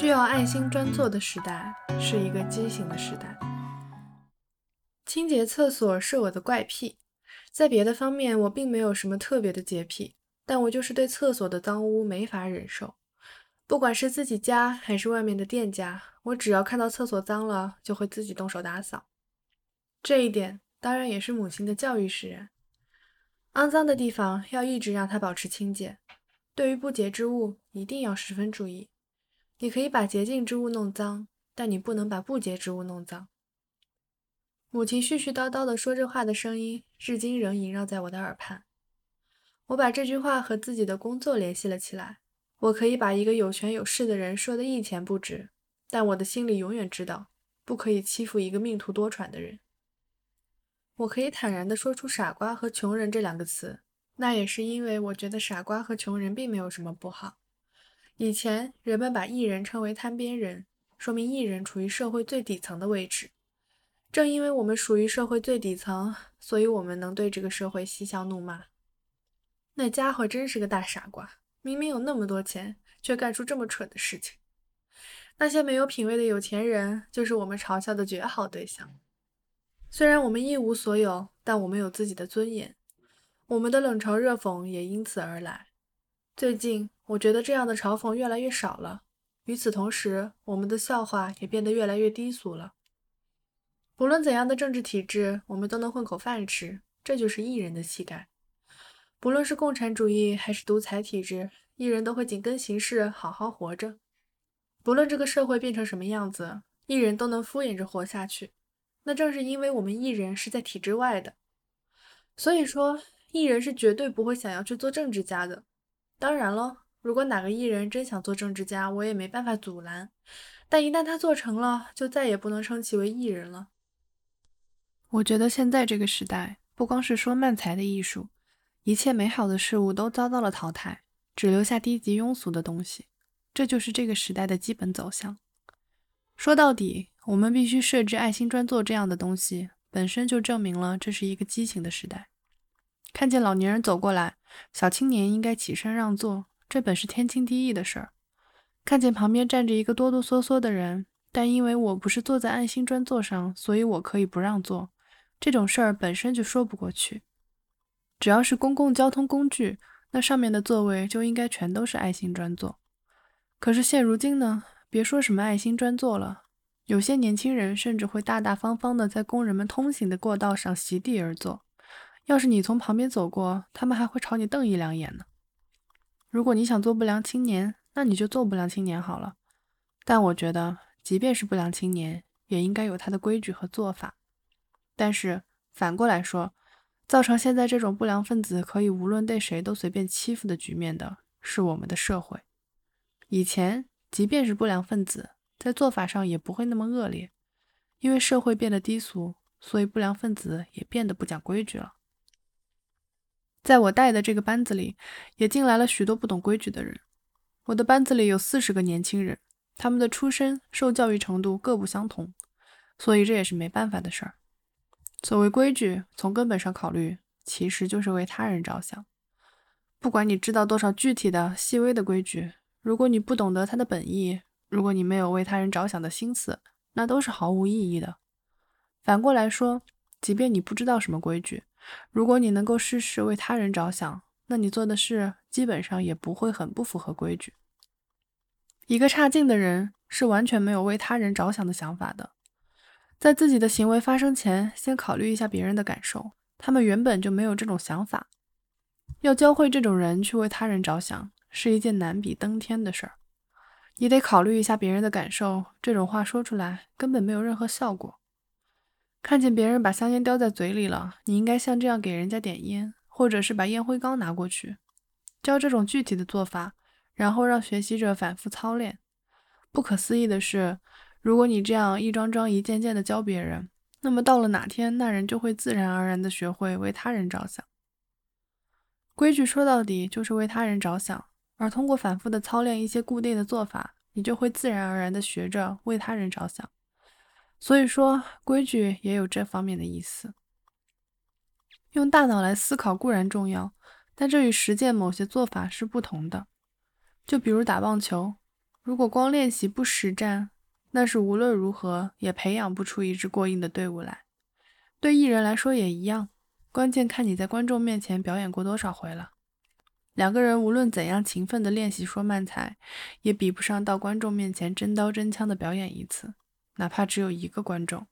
需要爱心专做的时代是一个畸形的时代。清洁厕所是我的怪癖，在别的方面我并没有什么特别的洁癖，但我就是对厕所的脏污没法忍受。不管是自己家还是外面的店家，我只要看到厕所脏了，就会自己动手打扫。这一点当然也是母亲的教育使然。肮脏的地方要一直让它保持清洁，对于不洁之物一定要十分注意。你可以把洁净之物弄脏，但你不能把不洁之物弄脏。母亲絮絮叨叨地说这话的声音，至今仍萦绕在我的耳畔。我把这句话和自己的工作联系了起来。我可以把一个有权有势的人说得一钱不值，但我的心里永远知道，不可以欺负一个命途多舛的人。我可以坦然地说出“傻瓜”和“穷人”这两个词，那也是因为我觉得“傻瓜”和“穷人”并没有什么不好。以前人们把艺人称为摊边人，说明艺人处于社会最底层的位置。正因为我们属于社会最底层，所以我们能对这个社会嬉笑怒骂。那家伙真是个大傻瓜，明明有那么多钱，却干出这么蠢的事情。那些没有品位的有钱人，就是我们嘲笑的绝好对象。虽然我们一无所有，但我们有自己的尊严。我们的冷嘲热讽也因此而来。最近。我觉得这样的嘲讽越来越少了。与此同时，我们的笑话也变得越来越低俗了。不论怎样的政治体制，我们都能混口饭吃，这就是艺人的气概。不论是共产主义还是独裁体制，艺人都会紧跟形势，好好活着。不论这个社会变成什么样子，艺人都能敷衍着活下去。那正是因为我们艺人是在体制外的，所以说艺人是绝对不会想要去做政治家的。当然了。如果哪个艺人真想做政治家，我也没办法阻拦。但一旦他做成了，就再也不能称其为艺人了。我觉得现在这个时代，不光是说慢才的艺术，一切美好的事物都遭到了淘汰，只留下低级庸俗的东西。这就是这个时代的基本走向。说到底，我们必须设置爱心专座这样的东西，本身就证明了这是一个畸形的时代。看见老年人走过来，小青年应该起身让座。这本是天经地义的事儿。看见旁边站着一个哆哆嗦嗦的人，但因为我不是坐在爱心专座上，所以我可以不让座。这种事儿本身就说不过去。只要是公共交通工具，那上面的座位就应该全都是爱心专座。可是现如今呢，别说什么爱心专座了，有些年轻人甚至会大大方方的在工人们通行的过道上席地而坐。要是你从旁边走过，他们还会朝你瞪一两眼呢。如果你想做不良青年，那你就做不良青年好了。但我觉得，即便是不良青年，也应该有他的规矩和做法。但是反过来说，造成现在这种不良分子可以无论对谁都随便欺负的局面的，是我们的社会。以前，即便是不良分子，在做法上也不会那么恶劣，因为社会变得低俗，所以不良分子也变得不讲规矩了。在我带的这个班子里，也进来了许多不懂规矩的人。我的班子里有四十个年轻人，他们的出身、受教育程度各不相同，所以这也是没办法的事儿。所谓规矩，从根本上考虑，其实就是为他人着想。不管你知道多少具体的、细微的规矩，如果你不懂得它的本意，如果你没有为他人着想的心思，那都是毫无意义的。反过来说，即便你不知道什么规矩，如果你能够事事为他人着想，那你做的事基本上也不会很不符合规矩。一个差劲的人是完全没有为他人着想的想法的，在自己的行为发生前，先考虑一下别人的感受。他们原本就没有这种想法。要教会这种人去为他人着想，是一件难比登天的事儿。你得考虑一下别人的感受，这种话说出来根本没有任何效果。看见别人把香烟叼在嘴里了，你应该像这样给人家点烟，或者是把烟灰缸拿过去，教这种具体的做法，然后让学习者反复操练。不可思议的是，如果你这样一桩桩、一件件的教别人，那么到了哪天，那人就会自然而然地学会为他人着想。规矩说到底就是为他人着想，而通过反复的操练一些固定的做法，你就会自然而然地学着为他人着想。所以说，规矩也有这方面的意思。用大脑来思考固然重要，但这与实践某些做法是不同的。就比如打棒球，如果光练习不实战，那是无论如何也培养不出一支过硬的队伍来。对艺人来说也一样，关键看你在观众面前表演过多少回了。两个人无论怎样勤奋的练习说慢才，也比不上到观众面前真刀真枪的表演一次，哪怕只有一个观众。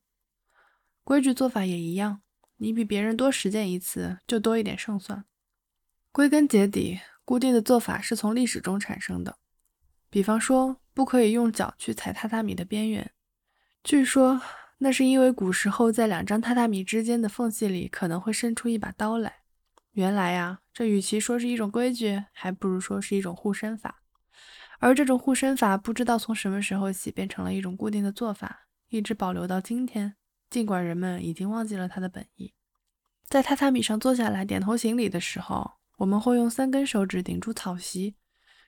规矩做法也一样，你比别人多实践一次，就多一点胜算。归根结底，固定的做法是从历史中产生的。比方说，不可以用脚去踩榻榻米的边缘，据说那是因为古时候在两张榻榻米之间的缝隙里可能会伸出一把刀来。原来呀，这与其说是一种规矩，还不如说是一种护身法。而这种护身法，不知道从什么时候起变成了一种固定的做法，一直保留到今天。尽管人们已经忘记了它的本意，在榻榻米上坐下来点头行礼的时候，我们会用三根手指顶住草席，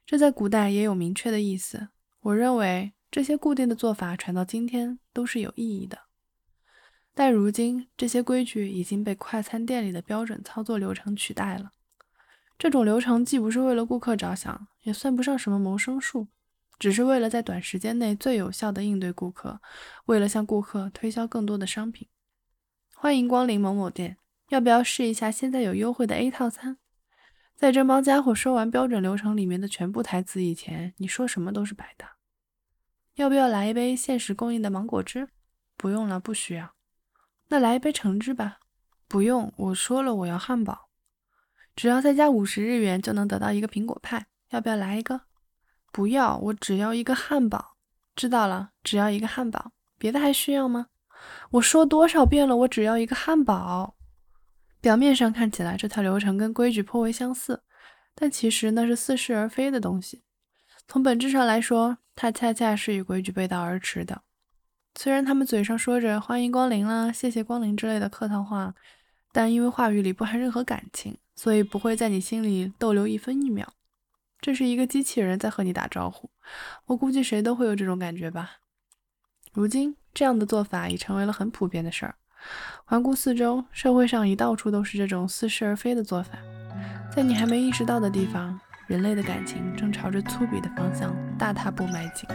这在古代也有明确的意思。我认为这些固定的做法传到今天都是有意义的。但如今，这些规矩已经被快餐店里的标准操作流程取代了。这种流程既不是为了顾客着想，也算不上什么谋生术，只是为了在短时间内最有效地应对顾客，为了向顾客推销更多的商品。欢迎光临某某店，要不要试一下现在有优惠的 A 套餐？在这帮家伙说完标准流程里面的全部台词以前，你说什么都是白搭。要不要来一杯限时供应的芒果汁？不用了，不需要。那来一杯橙汁吧，不用。我说了，我要汉堡，只要再加五十日元就能得到一个苹果派。要不要来一个？不要，我只要一个汉堡。知道了，只要一个汉堡，别的还需要吗？我说多少遍了，我只要一个汉堡。表面上看起来这套流程跟规矩颇为相似，但其实那是似是而非的东西。从本质上来说，它恰恰是与规矩背道而驰的。虽然他们嘴上说着“欢迎光临啦，谢谢光临”之类的客套话，但因为话语里不含任何感情，所以不会在你心里逗留一分一秒。这是一个机器人在和你打招呼，我估计谁都会有这种感觉吧。如今，这样的做法已成为了很普遍的事儿。环顾四周，社会上已到处都是这种似是而非的做法。在你还没意识到的地方，人类的感情正朝着粗鄙的方向大踏步迈进。